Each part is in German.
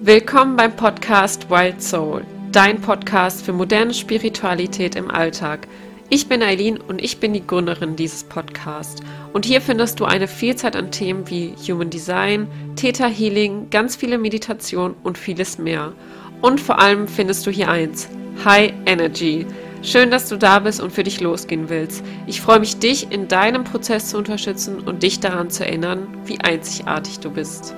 Willkommen beim Podcast Wild Soul, dein Podcast für moderne Spiritualität im Alltag. Ich bin Eileen und ich bin die Gründerin dieses Podcasts. Und hier findest du eine Vielzahl an Themen wie Human Design, Theta Healing, ganz viele Meditation und vieles mehr. Und vor allem findest du hier eins: High Energy. Schön, dass du da bist und für dich losgehen willst. Ich freue mich, dich in deinem Prozess zu unterstützen und dich daran zu erinnern, wie einzigartig du bist.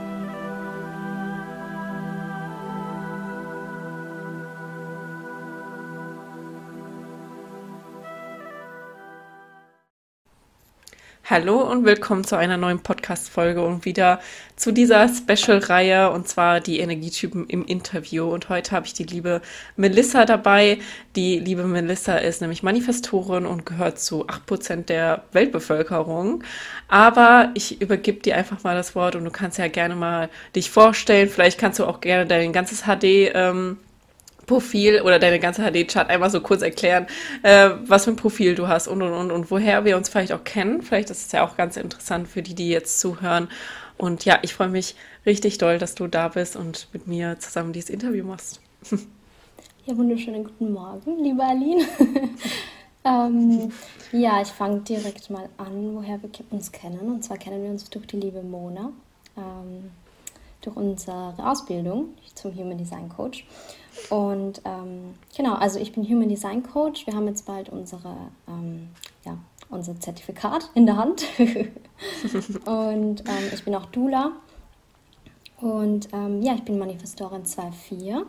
Hallo und willkommen zu einer neuen Podcast-Folge und wieder zu dieser Special-Reihe und zwar die Energietypen im Interview. Und heute habe ich die liebe Melissa dabei. Die liebe Melissa ist nämlich Manifestorin und gehört zu 8% der Weltbevölkerung. Aber ich übergebe dir einfach mal das Wort und du kannst ja gerne mal dich vorstellen. Vielleicht kannst du auch gerne dein ganzes HD ähm, Profil oder deine ganze HD-Chart einmal so kurz erklären, äh, was für ein Profil du hast und und und und woher wir uns vielleicht auch kennen. Vielleicht ist es ja auch ganz interessant für die, die jetzt zuhören. Und ja, ich freue mich richtig doll, dass du da bist und mit mir zusammen dieses Interview machst. Ja, wunderschönen guten Morgen, liebe Aline. ähm, ja, ich fange direkt mal an, woher wir uns kennen. Und zwar kennen wir uns durch die liebe Mona, ähm, durch unsere Ausbildung zum Human Design Coach. Und ähm, genau, also ich bin Human Design Coach. Wir haben jetzt bald unsere, ähm, ja, unser Zertifikat in der Hand. und ähm, ich bin auch Dula. Und ähm, ja, ich bin Manifestorin 2.4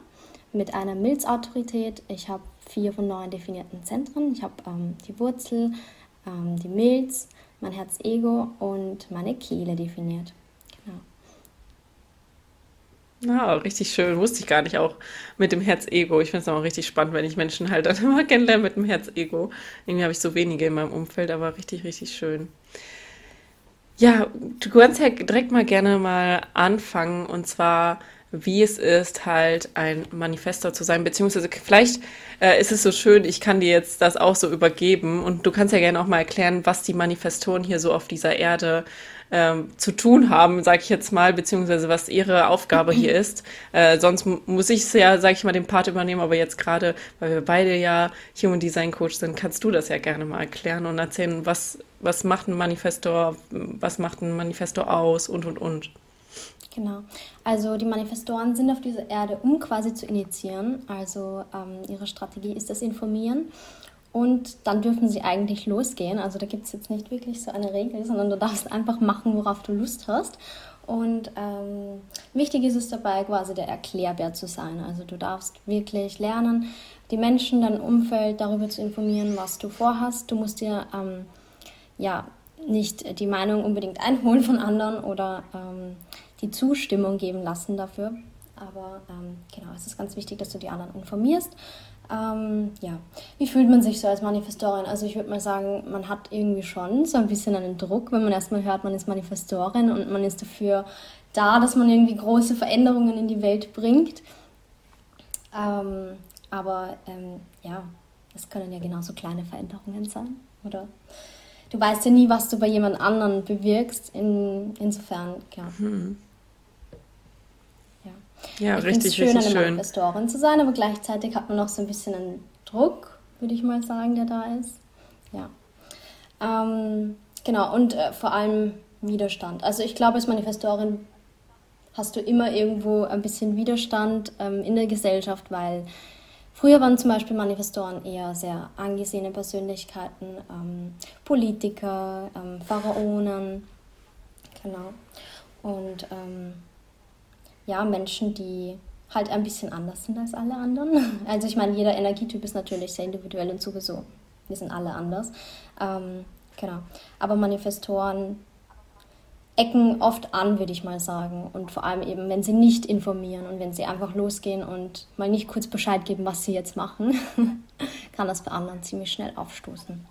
mit einer Milzautorität. Ich habe vier von neun definierten Zentren. Ich habe ähm, die Wurzel, ähm, die Milz, mein Herz-Ego und meine Kehle definiert. Ja, richtig schön. Wusste ich gar nicht auch mit dem Herz-Ego. Ich finde es auch richtig spannend, wenn ich Menschen halt dann immer kennenlerne mit dem Herz-Ego. Irgendwie habe ich so wenige in meinem Umfeld, aber richtig, richtig schön. Ja, du kannst ja direkt mal gerne mal anfangen und zwar, wie es ist, halt ein Manifestor zu sein, beziehungsweise vielleicht äh, ist es so schön, ich kann dir jetzt das auch so übergeben und du kannst ja gerne auch mal erklären, was die Manifestoren hier so auf dieser Erde ähm, zu tun haben, sage ich jetzt mal, beziehungsweise was ihre Aufgabe hier ist. Äh, sonst muss ich es ja, sage ich mal, den Part übernehmen, aber jetzt gerade, weil wir beide ja Human Design Coach sind, kannst du das ja gerne mal erklären und erzählen, was, was macht ein Manifestor, was macht ein Manifestor aus und, und, und. Genau. Also die Manifestoren sind auf dieser Erde, um quasi zu initiieren. Also ähm, ihre Strategie ist das Informieren. Und dann dürfen sie eigentlich losgehen. Also da gibt es jetzt nicht wirklich so eine Regel, sondern du darfst einfach machen, worauf du Lust hast. Und ähm, wichtig ist es dabei, quasi der Erklärbär zu sein. Also du darfst wirklich lernen, die Menschen, dein Umfeld darüber zu informieren, was du vorhast. Du musst dir ähm, ja nicht die Meinung unbedingt einholen von anderen oder ähm, die Zustimmung geben lassen dafür. Aber ähm, genau, es ist ganz wichtig, dass du die anderen informierst. Ähm, ja, wie fühlt man sich so als Manifestorin? Also ich würde mal sagen, man hat irgendwie schon so ein bisschen einen Druck, wenn man erstmal hört, man ist Manifestorin und man ist dafür da, dass man irgendwie große Veränderungen in die Welt bringt. Ähm, aber ähm, ja, es können ja genauso kleine Veränderungen sein, oder? Du weißt ja nie, was du bei jemand anderen bewirkst. In, insofern, ja. Mhm. Ja, ich richtig, schön, richtig eine schön. Manifestorin zu sein, aber gleichzeitig hat man noch so ein bisschen einen Druck, würde ich mal sagen, der da ist. Ja. Ähm, genau, und äh, vor allem Widerstand. Also ich glaube, als Manifestorin hast du immer irgendwo ein bisschen Widerstand ähm, in der Gesellschaft, weil früher waren zum Beispiel Manifestoren eher sehr angesehene Persönlichkeiten, ähm, Politiker, ähm, Pharaonen, genau. Und ähm, ja, Menschen, die halt ein bisschen anders sind als alle anderen. Also ich meine, jeder Energietyp ist natürlich sehr individuell und sowieso. Wir sind alle anders. Ähm, genau. Aber Manifestoren ecken oft an, würde ich mal sagen. Und vor allem eben, wenn sie nicht informieren und wenn sie einfach losgehen und mal nicht kurz Bescheid geben, was sie jetzt machen, kann das bei anderen ziemlich schnell aufstoßen.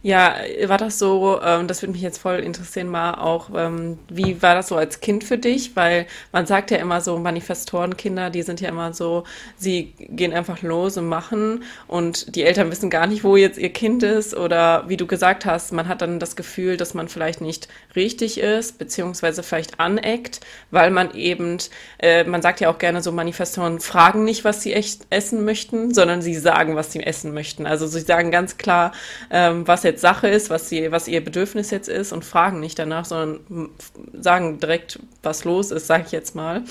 Ja, war das so, ähm, das würde mich jetzt voll interessieren, mal auch, ähm, wie war das so als Kind für dich? Weil man sagt ja immer so, Manifestorenkinder, die sind ja immer so, sie gehen einfach los und machen und die Eltern wissen gar nicht, wo jetzt ihr Kind ist oder wie du gesagt hast, man hat dann das Gefühl, dass man vielleicht nicht richtig ist, beziehungsweise vielleicht aneckt, weil man eben, äh, man sagt ja auch gerne so, Manifestoren fragen nicht, was sie echt essen möchten, sondern sie sagen, was sie essen möchten. Also sie sagen ganz klar, ähm, was jetzt Sache ist, was, sie, was ihr Bedürfnis jetzt ist und fragen nicht danach, sondern sagen direkt, was los ist, sage ich jetzt mal.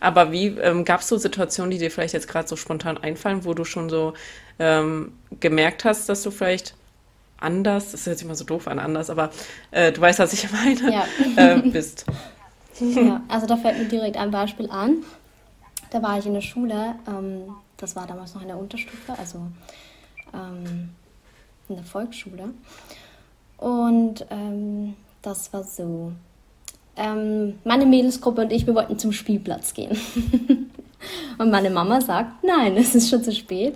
Aber wie ähm, gab es so Situationen, die dir vielleicht jetzt gerade so spontan einfallen, wo du schon so ähm, gemerkt hast, dass du vielleicht anders, das ist jetzt immer so doof an anders, aber äh, du weißt, was ich meine, ja. äh, bist. Ja, also da fällt mir direkt ein Beispiel an. Da war ich in der Schule, ähm, das war damals noch in der Unterstufe, also ähm, in der Volksschule. Und ähm, das war so. Ähm, meine Mädelsgruppe und ich, wir wollten zum Spielplatz gehen. und meine Mama sagt, nein, es ist schon zu spät.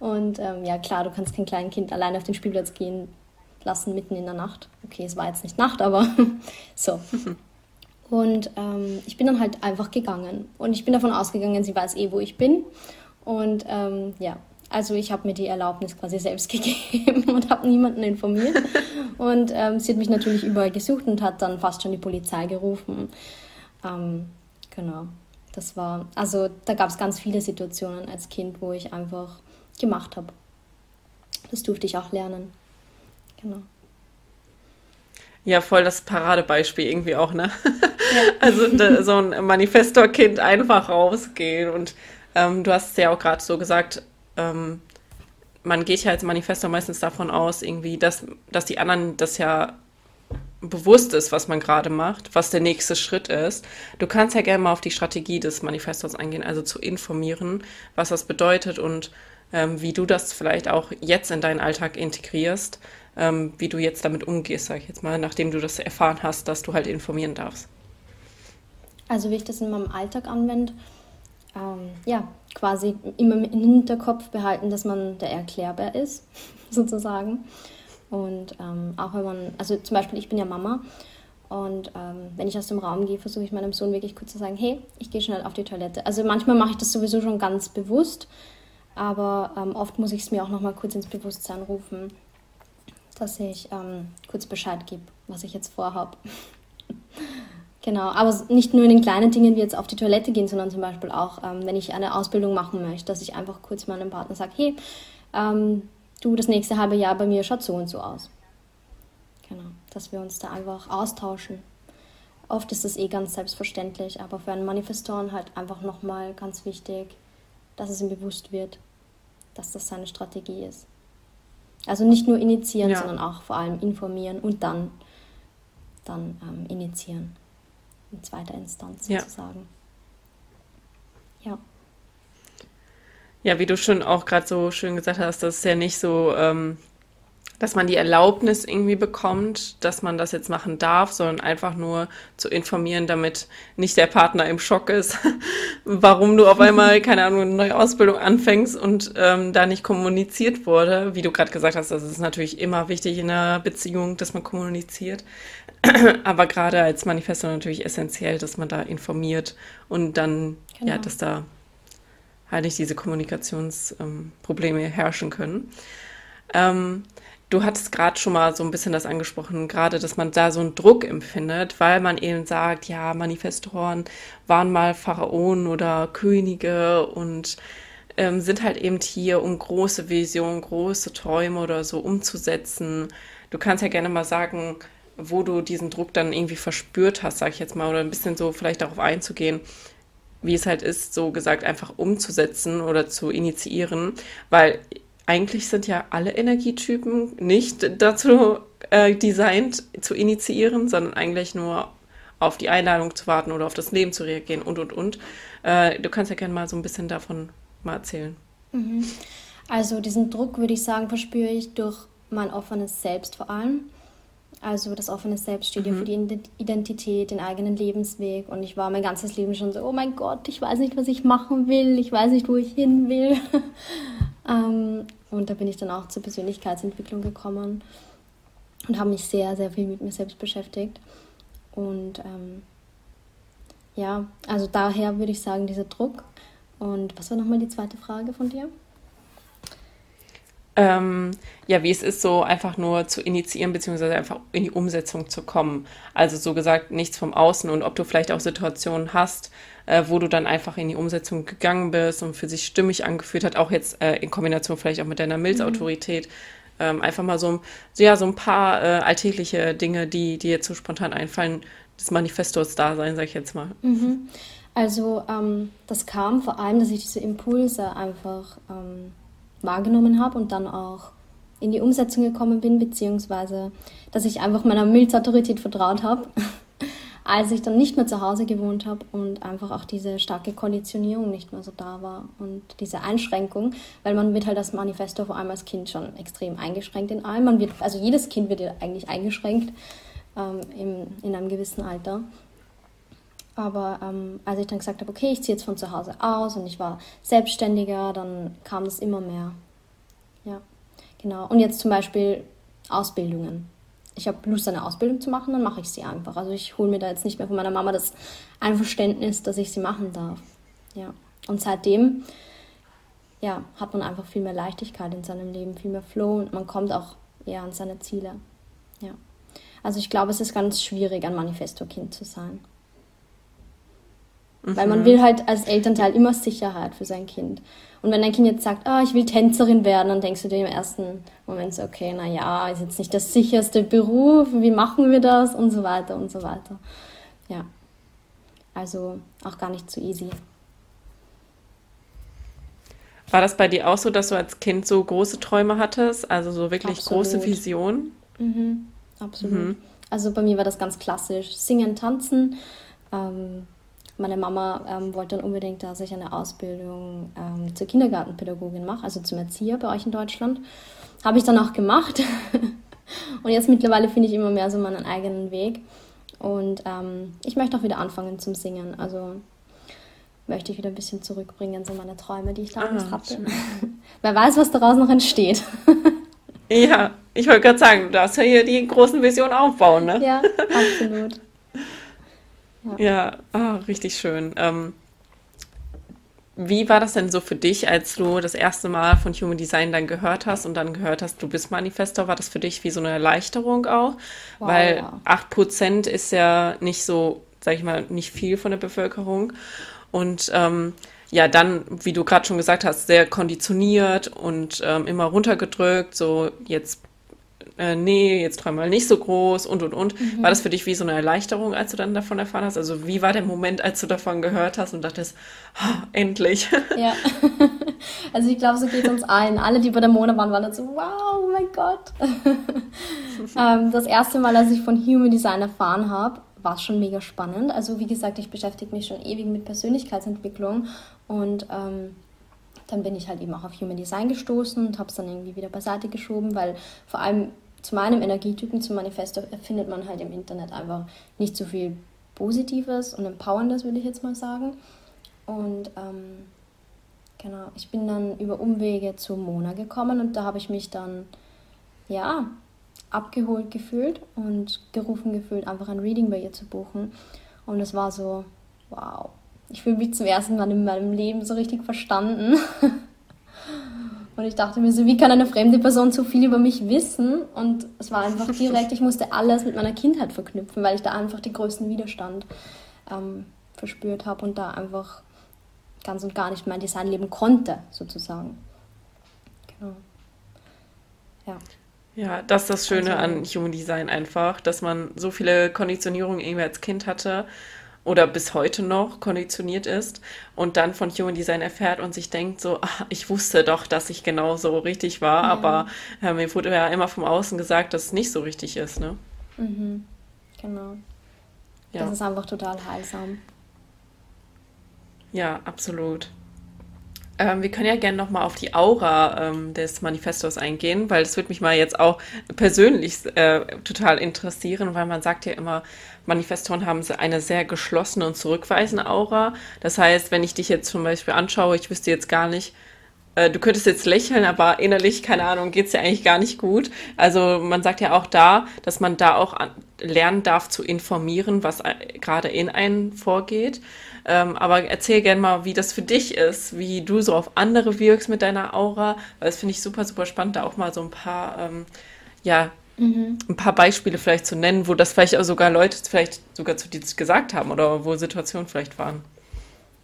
Und ähm, ja, klar, du kannst kein kleines Kind allein auf den Spielplatz gehen lassen, mitten in der Nacht. Okay, es war jetzt nicht Nacht, aber so. Und ähm, ich bin dann halt einfach gegangen. Und ich bin davon ausgegangen, sie weiß eh, wo ich bin. Und ähm, ja, also ich habe mir die Erlaubnis quasi selbst gegeben und habe niemanden informiert. und ähm, sie hat mich natürlich überall gesucht und hat dann fast schon die Polizei gerufen. Ähm, genau, das war, also da gab es ganz viele Situationen als Kind, wo ich einfach gemacht habe. Das durfte ich auch lernen. Genau. Ja, voll das Paradebeispiel irgendwie auch, ne? Ja. also so ein Manifestor-Kind einfach rausgehen und ähm, du hast es ja auch gerade so gesagt, ähm, man geht ja als Manifesto meistens davon aus, irgendwie, dass, dass die anderen das ja bewusst ist, was man gerade macht, was der nächste Schritt ist. Du kannst ja gerne mal auf die Strategie des Manifestos eingehen, also zu informieren, was das bedeutet und ähm, wie du das vielleicht auch jetzt in deinen Alltag integrierst, ähm, wie du jetzt damit umgehst, sag ich jetzt mal, nachdem du das erfahren hast, dass du halt informieren darfst. Also wie ich das in meinem Alltag anwende, ähm, ja, quasi immer im Hinterkopf behalten, dass man der Erklärbär ist, sozusagen. Und ähm, auch wenn man, also zum Beispiel, ich bin ja Mama und ähm, wenn ich aus dem Raum gehe, versuche ich meinem Sohn wirklich kurz zu sagen, hey, ich gehe schnell auf die Toilette. Also manchmal mache ich das sowieso schon ganz bewusst, aber ähm, oft muss ich es mir auch nochmal kurz ins Bewusstsein rufen, dass ich ähm, kurz Bescheid gebe, was ich jetzt vorhabe. Genau, aber nicht nur in den kleinen Dingen wie jetzt auf die Toilette gehen, sondern zum Beispiel auch, ähm, wenn ich eine Ausbildung machen möchte, dass ich einfach kurz meinem Partner sage, hey, ähm, du, das nächste halbe Jahr bei mir schaut so und so aus. Genau, dass wir uns da einfach austauschen. Oft ist das eh ganz selbstverständlich, aber für einen Manifestoren halt einfach nochmal ganz wichtig, dass es ihm bewusst wird, dass das seine Strategie ist. Also nicht nur initiieren, ja. sondern auch vor allem informieren und dann, dann ähm, initiieren in zweiter Instanz sozusagen. Ja. ja. Ja, wie du schon auch gerade so schön gesagt hast, das ist ja nicht so, ähm, dass man die Erlaubnis irgendwie bekommt, dass man das jetzt machen darf, sondern einfach nur zu informieren, damit nicht der Partner im Schock ist, warum du auf einmal, keine Ahnung, eine neue Ausbildung anfängst und ähm, da nicht kommuniziert wurde. Wie du gerade gesagt hast, das ist natürlich immer wichtig in einer Beziehung, dass man kommuniziert. Aber gerade als Manifesto natürlich essentiell, dass man da informiert und dann, genau. ja, dass da halt nicht diese Kommunikationsprobleme ähm, herrschen können. Ähm, du hattest gerade schon mal so ein bisschen das angesprochen, gerade, dass man da so einen Druck empfindet, weil man eben sagt, ja, Manifestoren waren mal Pharaonen oder Könige und ähm, sind halt eben hier, um große Visionen, große Träume oder so umzusetzen. Du kannst ja gerne mal sagen, wo du diesen Druck dann irgendwie verspürt hast, sag ich jetzt mal, oder ein bisschen so vielleicht darauf einzugehen, wie es halt ist, so gesagt, einfach umzusetzen oder zu initiieren, weil eigentlich sind ja alle Energietypen nicht dazu äh, designt zu initiieren, sondern eigentlich nur auf die Einladung zu warten oder auf das Leben zu reagieren und und und. Äh, du kannst ja gerne mal so ein bisschen davon mal erzählen. Mhm. Also diesen Druck, würde ich sagen, verspüre ich durch mein offenes Selbst vor allem. Also das offene Selbst steht mhm. ja für die Identität, den eigenen Lebensweg. Und ich war mein ganzes Leben schon so, oh mein Gott, ich weiß nicht, was ich machen will, ich weiß nicht, wo ich hin will. ähm, und da bin ich dann auch zur Persönlichkeitsentwicklung gekommen. und habe mich sehr, sehr viel mit mir selbst beschäftigt. Und ähm, ja, also daher würde ich sagen, dieser Druck. Und was war nochmal die zweite Frage von dir? Ähm, ja, wie es ist, so einfach nur zu initiieren, beziehungsweise einfach in die Umsetzung zu kommen. Also so gesagt, nichts vom Außen und ob du vielleicht auch Situationen hast, äh, wo du dann einfach in die Umsetzung gegangen bist und für sich stimmig angefühlt hat, auch jetzt äh, in Kombination vielleicht auch mit deiner Milzautorität. Mhm. Ähm, einfach mal so, ja, so ein paar äh, alltägliche Dinge, die dir jetzt so spontan einfallen, des Manifestos da sein, sag ich jetzt mal. Mhm. Also ähm, das kam vor allem, dass ich diese Impulse einfach ähm, wahrgenommen habe und dann auch in die Umsetzung gekommen bin, beziehungsweise dass ich einfach meiner Milzautorität vertraut habe, als ich dann nicht mehr zu Hause gewohnt habe und einfach auch diese starke Konditionierung nicht mehr so da war und diese Einschränkung, weil man wird halt das Manifesto vor allem als Kind schon extrem eingeschränkt in allem. Man wird, also jedes Kind wird ja eigentlich eingeschränkt ähm, im, in einem gewissen Alter. Aber ähm, als ich dann gesagt habe, okay, ich ziehe jetzt von zu Hause aus und ich war selbstständiger, dann kam das immer mehr. Ja, genau. Und jetzt zum Beispiel Ausbildungen. Ich habe Lust, eine Ausbildung zu machen, dann mache ich sie einfach. Also ich hole mir da jetzt nicht mehr von meiner Mama das Einverständnis, dass ich sie machen darf. Ja. Und seitdem ja, hat man einfach viel mehr Leichtigkeit in seinem Leben, viel mehr Flow und man kommt auch eher an seine Ziele. Ja. Also ich glaube, es ist ganz schwierig, ein Manifesto-Kind zu sein. Mhm. Weil man mhm. will halt als Elternteil immer Sicherheit für sein Kind. Und wenn dein Kind jetzt sagt, ah, ich will Tänzerin werden, dann denkst du dir im ersten Moment so, okay, naja, ist jetzt nicht der sicherste Beruf, wie machen wir das und so weiter und so weiter. Ja, also auch gar nicht so easy. War das bei dir auch so, dass du als Kind so große Träume hattest, also so wirklich absolut. große Visionen? Mhm, absolut. Mhm. Also bei mir war das ganz klassisch. Singen, tanzen. Ähm, meine Mama ähm, wollte dann unbedingt, dass ich eine Ausbildung ähm, zur Kindergartenpädagogin mache, also zum Erzieher bei euch in Deutschland. Habe ich dann auch gemacht. und jetzt mittlerweile finde ich immer mehr so meinen eigenen Weg. Und ähm, ich möchte auch wieder anfangen zum Singen. Also möchte ich wieder ein bisschen zurückbringen, so meine Träume, die ich damals ah, hatte. Wer weiß, was daraus noch entsteht. ja, ich wollte gerade sagen, du darfst ja hier die großen Visionen aufbauen, ne? Ja, absolut. Ja, oh, richtig schön. Ähm, wie war das denn so für dich, als du das erste Mal von Human Design dann gehört hast und dann gehört hast, du bist Manifestor? War das für dich wie so eine Erleichterung auch? Wow, Weil ja. 8% ist ja nicht so, sag ich mal, nicht viel von der Bevölkerung. Und ähm, ja, dann, wie du gerade schon gesagt hast, sehr konditioniert und ähm, immer runtergedrückt, so jetzt äh, nee, jetzt träum mal nicht so groß und und und. Mhm. War das für dich wie so eine Erleichterung, als du dann davon erfahren hast? Also wie war der Moment, als du davon gehört hast und dachtest, oh, endlich? Ja, also ich glaube, so geht es uns allen. Alle, die bei der Mona waren, waren dann so, wow, oh mein Gott. ähm, das erste Mal, als ich von Human Design erfahren habe, war es schon mega spannend. Also wie gesagt, ich beschäftige mich schon ewig mit Persönlichkeitsentwicklung und ähm, dann bin ich halt eben auch auf Human Design gestoßen und habe es dann irgendwie wieder beiseite geschoben, weil vor allem zu meinem Energietypen, zum Manifesto, findet man halt im Internet einfach nicht so viel Positives und Empowerndes, würde ich jetzt mal sagen. Und ähm, genau, ich bin dann über Umwege zu Mona gekommen und da habe ich mich dann, ja, abgeholt gefühlt und gerufen gefühlt, einfach ein Reading bei ihr zu buchen. Und es war so, wow, ich fühle mich zum ersten Mal in meinem Leben so richtig verstanden. Und ich dachte mir so, wie kann eine fremde Person so viel über mich wissen? Und es war einfach direkt, ich musste alles mit meiner Kindheit verknüpfen, weil ich da einfach den größten Widerstand ähm, verspürt habe und da einfach ganz und gar nicht mein Design leben konnte, sozusagen. Genau. Ja. Ja, das ist das Schöne also, an Human Design einfach, dass man so viele Konditionierungen irgendwie als Kind hatte oder bis heute noch konditioniert ist und dann von Human Design erfährt und sich denkt so, ach, ich wusste doch, dass ich genau so richtig war, ja. aber äh, mir wurde ja immer vom Außen gesagt, dass es nicht so richtig ist, ne? Mhm. Genau. Ja. Das ist einfach total heilsam. Ja, absolut. Ähm, wir können ja gerne nochmal auf die Aura ähm, des Manifestos eingehen, weil das würde mich mal jetzt auch persönlich äh, total interessieren, weil man sagt ja immer, Manifestoren haben eine sehr geschlossene und zurückweisende Aura. Das heißt, wenn ich dich jetzt zum Beispiel anschaue, ich wüsste jetzt gar nicht, äh, du könntest jetzt lächeln, aber innerlich, keine Ahnung, geht's dir eigentlich gar nicht gut. Also man sagt ja auch da, dass man da auch an, lernen darf zu informieren, was gerade in einen vorgeht. Ähm, aber erzähl gerne mal, wie das für dich ist, wie du so auf andere wirkst mit deiner Aura, weil das finde ich super, super spannend, da auch mal so ein paar, ähm, ja, mhm. ein paar Beispiele vielleicht zu nennen, wo das vielleicht auch sogar Leute vielleicht sogar zu dir gesagt haben oder wo Situationen vielleicht waren.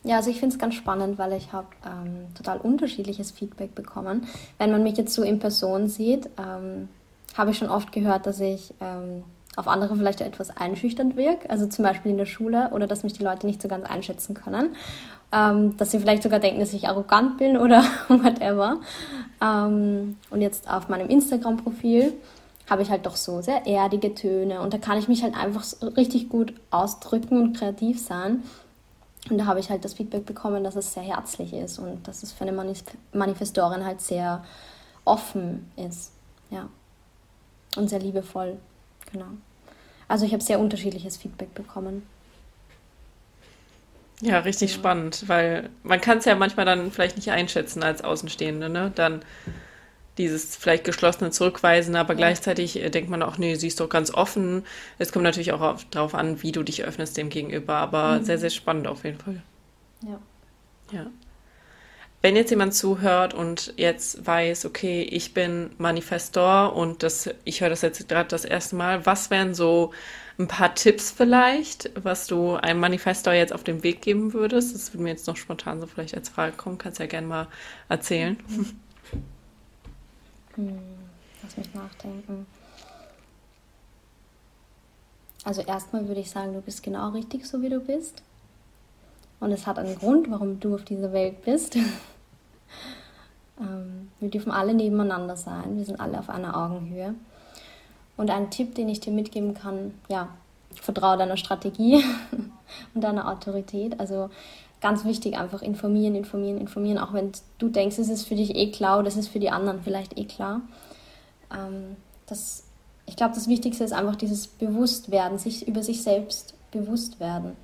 Ja, also ich finde es ganz spannend, weil ich habe ähm, total unterschiedliches Feedback bekommen. Wenn man mich jetzt so in Person sieht, ähm, habe ich schon oft gehört, dass ich ähm, auf andere vielleicht etwas einschüchternd wirke, also zum Beispiel in der Schule oder dass mich die Leute nicht so ganz einschätzen können, ähm, dass sie vielleicht sogar denken, dass ich arrogant bin oder whatever. Ähm, und jetzt auf meinem Instagram-Profil habe ich halt doch so sehr erdige Töne und da kann ich mich halt einfach so richtig gut ausdrücken und kreativ sein. Und da habe ich halt das Feedback bekommen, dass es sehr herzlich ist und dass es für eine Manif Manifestorin halt sehr offen ist. Ja. Und sehr liebevoll. Genau. Also ich habe sehr unterschiedliches Feedback bekommen. Ja, richtig ja. spannend, weil man kann es ja manchmal dann vielleicht nicht einschätzen als Außenstehende, ne? Dann dieses vielleicht geschlossene Zurückweisen, aber ja. gleichzeitig äh, denkt man auch, nee, sie ist doch ganz offen. Es kommt natürlich auch darauf an, wie du dich öffnest dem Gegenüber, aber mhm. sehr, sehr spannend auf jeden Fall. Ja. Ja. Wenn jetzt jemand zuhört und jetzt weiß, okay, ich bin Manifestor und das, ich höre das jetzt gerade das erste Mal, was wären so ein paar Tipps vielleicht, was du einem Manifestor jetzt auf den Weg geben würdest? Das würde mir jetzt noch spontan so vielleicht als Frage kommen, kannst ja gerne mal erzählen. Hm, lass mich nachdenken. Also erstmal würde ich sagen, du bist genau richtig so, wie du bist. Und es hat einen Grund, warum du auf dieser Welt bist. Wir dürfen alle nebeneinander sein. Wir sind alle auf einer Augenhöhe. Und ein Tipp, den ich dir mitgeben kann, ja, vertraue deiner Strategie und deiner Autorität. Also ganz wichtig, einfach informieren, informieren, informieren, auch wenn du denkst, es ist für dich eh klar oder es ist für die anderen vielleicht eh klar. Ähm, das, ich glaube, das Wichtigste ist einfach dieses Bewusstwerden, sich über sich selbst bewusst werden.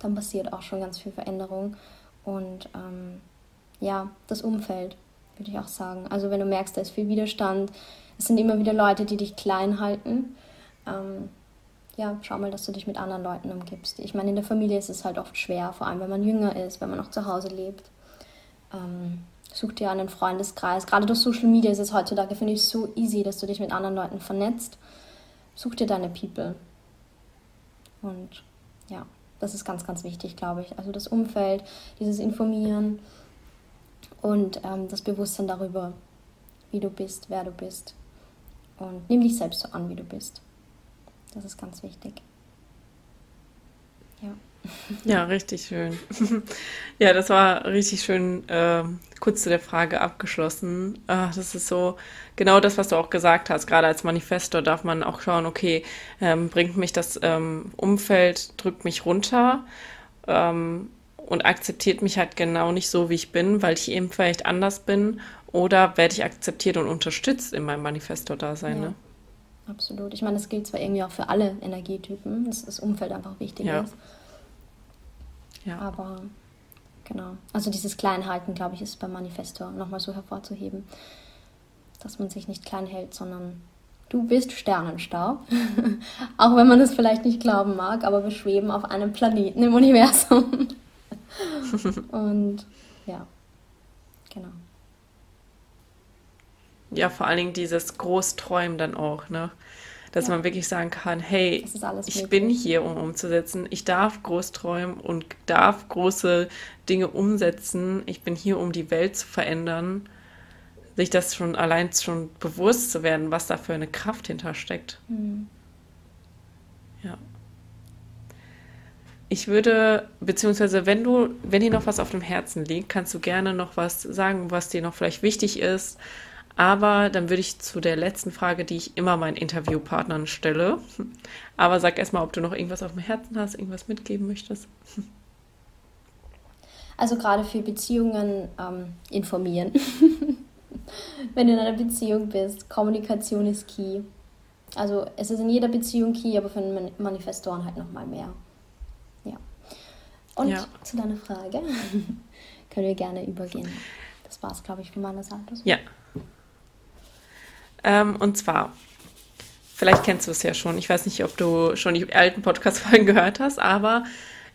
Dann passiert auch schon ganz viel Veränderung. Und ähm, ja, das Umfeld, würde ich auch sagen. Also wenn du merkst, da ist viel Widerstand, es sind immer wieder Leute, die dich klein halten. Ähm, ja, schau mal, dass du dich mit anderen Leuten umgibst. Ich meine, in der Familie ist es halt oft schwer, vor allem wenn man jünger ist, wenn man noch zu Hause lebt. Ähm, such dir einen Freundeskreis. Gerade durch Social Media ist es heutzutage, finde ich, so easy, dass du dich mit anderen Leuten vernetzt. Such dir deine People. Und ja, das ist ganz, ganz wichtig, glaube ich. Also das Umfeld, dieses Informieren und ähm, das Bewusstsein darüber, wie du bist, wer du bist. Und nimm dich selbst so an, wie du bist. Das ist ganz wichtig. Ja. Ja, richtig schön. ja, das war richtig schön äh, kurz zu der Frage abgeschlossen. Äh, das ist so genau das, was du auch gesagt hast. Gerade als Manifestor darf man auch schauen, okay, ähm, bringt mich das ähm, Umfeld, drückt mich runter ähm, und akzeptiert mich halt genau nicht so, wie ich bin, weil ich eben vielleicht anders bin. Oder werde ich akzeptiert und unterstützt in meinem Manifestor-Dasein. Ja. Ne? Absolut. Ich meine, das gilt zwar irgendwie auch für alle Energietypen, dass das Umfeld einfach wichtig ja. ist. Ja. Aber genau. Also dieses Kleinhalten, glaube ich, ist beim Manifestor nochmal so hervorzuheben, dass man sich nicht klein hält, sondern du bist Sternenstaub. auch wenn man das vielleicht nicht glauben mag, aber wir schweben auf einem Planeten im Universum. Und ja, genau ja, vor allen Dingen dieses Großträumen dann auch, ne? Dass ja. man wirklich sagen kann, hey, ich bin hier, um umzusetzen. Ich darf groß träumen und darf große Dinge umsetzen. Ich bin hier, um die Welt zu verändern. Sich das schon allein schon bewusst zu werden, was da für eine Kraft hintersteckt. Mhm. Ja. Ich würde, beziehungsweise wenn du, wenn dir noch was auf dem Herzen liegt, kannst du gerne noch was sagen, was dir noch vielleicht wichtig ist, aber dann würde ich zu der letzten Frage, die ich immer meinen Interviewpartnern stelle. Aber sag erstmal, ob du noch irgendwas auf dem Herzen hast, irgendwas mitgeben möchtest. Also gerade für Beziehungen ähm, informieren. Wenn du in einer Beziehung bist, Kommunikation ist key. Also es ist in jeder Beziehung key, aber für einen Manifestoren halt nochmal mehr. Und ja. zu deiner Frage können wir gerne übergehen. Das war es, glaube ich, von meiner Seite. Ja. Ähm, und zwar, vielleicht kennst du es ja schon. Ich weiß nicht, ob du schon die alten Podcast-Folgen gehört hast, aber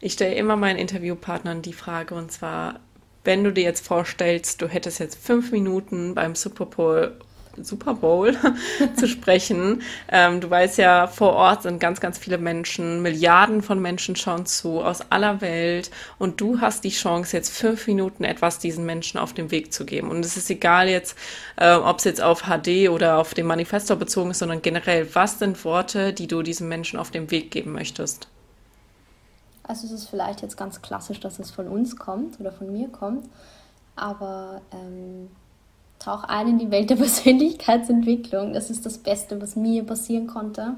ich stelle immer meinen Interviewpartnern die Frage, und zwar, wenn du dir jetzt vorstellst, du hättest jetzt fünf Minuten beim Super Bowl Super Bowl zu sprechen. Ähm, du weißt ja, vor Ort sind ganz, ganz viele Menschen, Milliarden von Menschen schauen zu aus aller Welt und du hast die Chance, jetzt fünf Minuten etwas diesen Menschen auf den Weg zu geben. Und es ist egal jetzt, äh, ob es jetzt auf HD oder auf den Manifesto bezogen ist, sondern generell, was sind Worte, die du diesen Menschen auf den Weg geben möchtest? Also es ist vielleicht jetzt ganz klassisch, dass es von uns kommt oder von mir kommt, aber ähm, tauch ein in die Welt der Persönlichkeitsentwicklung. Das ist das Beste, was mir passieren konnte.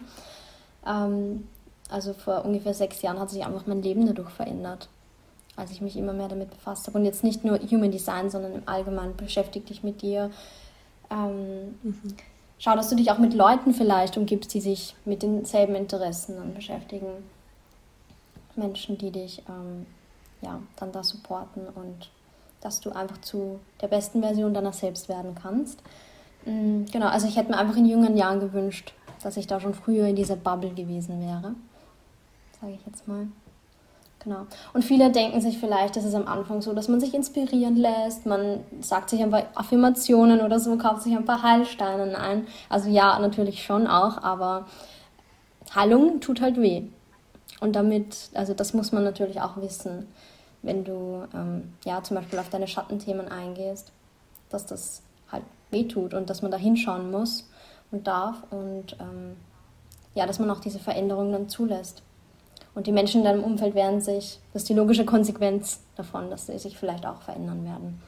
Ähm, also vor ungefähr sechs Jahren hat sich einfach mein Leben dadurch verändert, als ich mich immer mehr damit befasst habe. Und jetzt nicht nur Human Design, sondern im Allgemeinen beschäftige dich mit dir. Ähm, mhm. Schau, dass du dich auch mit Leuten vielleicht umgibst, die sich mit denselben Interessen dann beschäftigen. Menschen, die dich ähm, ja, dann da supporten und dass du einfach zu der besten Version deiner selbst werden kannst. Mm, genau, also ich hätte mir einfach in jungen Jahren gewünscht, dass ich da schon früher in dieser Bubble gewesen wäre. Sage ich jetzt mal. Genau. Und viele denken sich vielleicht, das ist am Anfang so, dass man sich inspirieren lässt, man sagt sich ein paar Affirmationen oder so, kauft sich ein paar Heilsteine ein. Also ja, natürlich schon auch, aber Heilung tut halt weh. Und damit, also das muss man natürlich auch wissen, wenn du ähm, ja zum Beispiel auf deine Schattenthemen eingehst, dass das halt wehtut und dass man da hinschauen muss und darf und ähm, ja, dass man auch diese Veränderungen dann zulässt. Und die Menschen in deinem Umfeld werden sich, das ist die logische Konsequenz davon, dass sie sich vielleicht auch verändern werden.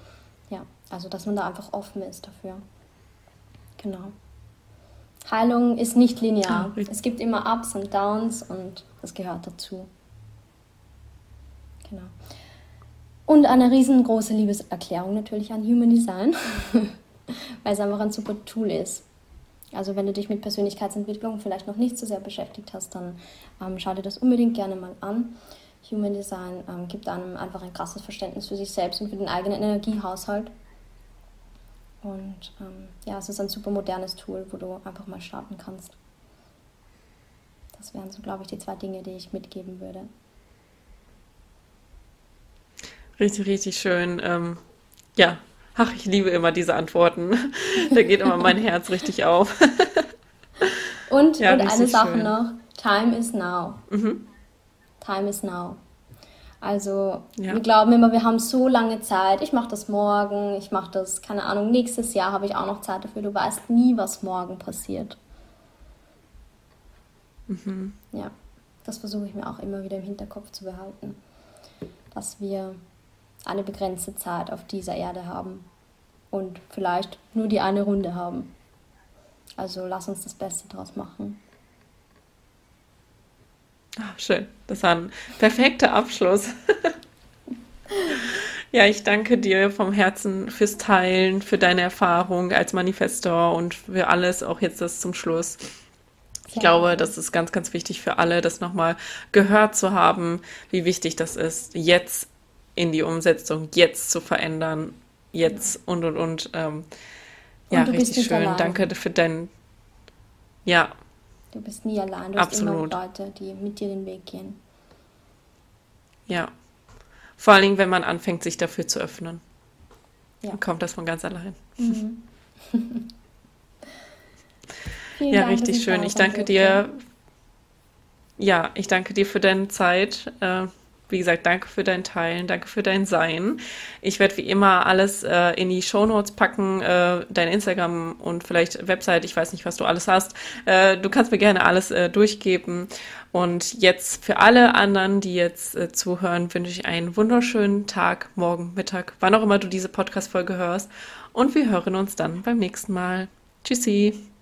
Ja, also dass man da einfach offen ist dafür. Genau. Heilung ist nicht linear. Ah, es gibt immer Ups und Downs und das gehört dazu. Genau. Und eine riesengroße Liebeserklärung natürlich an Human Design, weil es einfach ein super Tool ist. Also wenn du dich mit Persönlichkeitsentwicklung vielleicht noch nicht so sehr beschäftigt hast, dann ähm, schau dir das unbedingt gerne mal an. Human Design ähm, gibt einem einfach ein krasses Verständnis für sich selbst und für den eigenen Energiehaushalt. Und ähm, ja, es ist ein super modernes Tool, wo du einfach mal starten kannst. Das wären so, glaube ich, die zwei Dinge, die ich mitgeben würde. Richtig, richtig schön. Ähm, ja, ach, ich liebe immer diese Antworten. da geht immer mein Herz richtig auf. und, ja, und eine Sache schön. noch: Time is now. Mhm. Time is now. Also ja. wir glauben immer, wir haben so lange Zeit. Ich mache das morgen, ich mache das, keine Ahnung, nächstes Jahr habe ich auch noch Zeit dafür. Du weißt nie, was morgen passiert. Mhm. Ja, das versuche ich mir auch immer wieder im Hinterkopf zu behalten, dass wir eine begrenzte Zeit auf dieser Erde haben und vielleicht nur die eine Runde haben. Also lass uns das Beste draus machen. Ach, schön. Das war ein perfekter Abschluss. ja, ich danke dir vom Herzen fürs Teilen, für deine Erfahrung als Manifestor und für alles, auch jetzt das zum Schluss. Ich glaube, das ist ganz, ganz wichtig für alle, das nochmal gehört zu haben, wie wichtig das ist, jetzt in die Umsetzung, jetzt zu verändern, jetzt und und und. Ähm, ja, und richtig schön. Allein. Danke für dein. Ja, Du bist nie allein. Du Absolut. hast immer Leute, die mit dir den Weg gehen. Ja. Vor allen Dingen, wenn man anfängt, sich dafür zu öffnen. Ja. Dann kommt das von ganz allein. Mhm. ja, Dank, richtig schön. Ich danke dir. Ja, ich danke dir für deine Zeit. Äh, wie gesagt, danke für dein Teilen, danke für dein Sein. Ich werde wie immer alles äh, in die Show Notes packen, äh, dein Instagram und vielleicht Website, ich weiß nicht, was du alles hast. Äh, du kannst mir gerne alles äh, durchgeben. Und jetzt für alle anderen, die jetzt äh, zuhören, wünsche ich einen wunderschönen Tag, morgen, Mittag, wann auch immer du diese Podcast-Folge hörst. Und wir hören uns dann beim nächsten Mal. Tschüssi.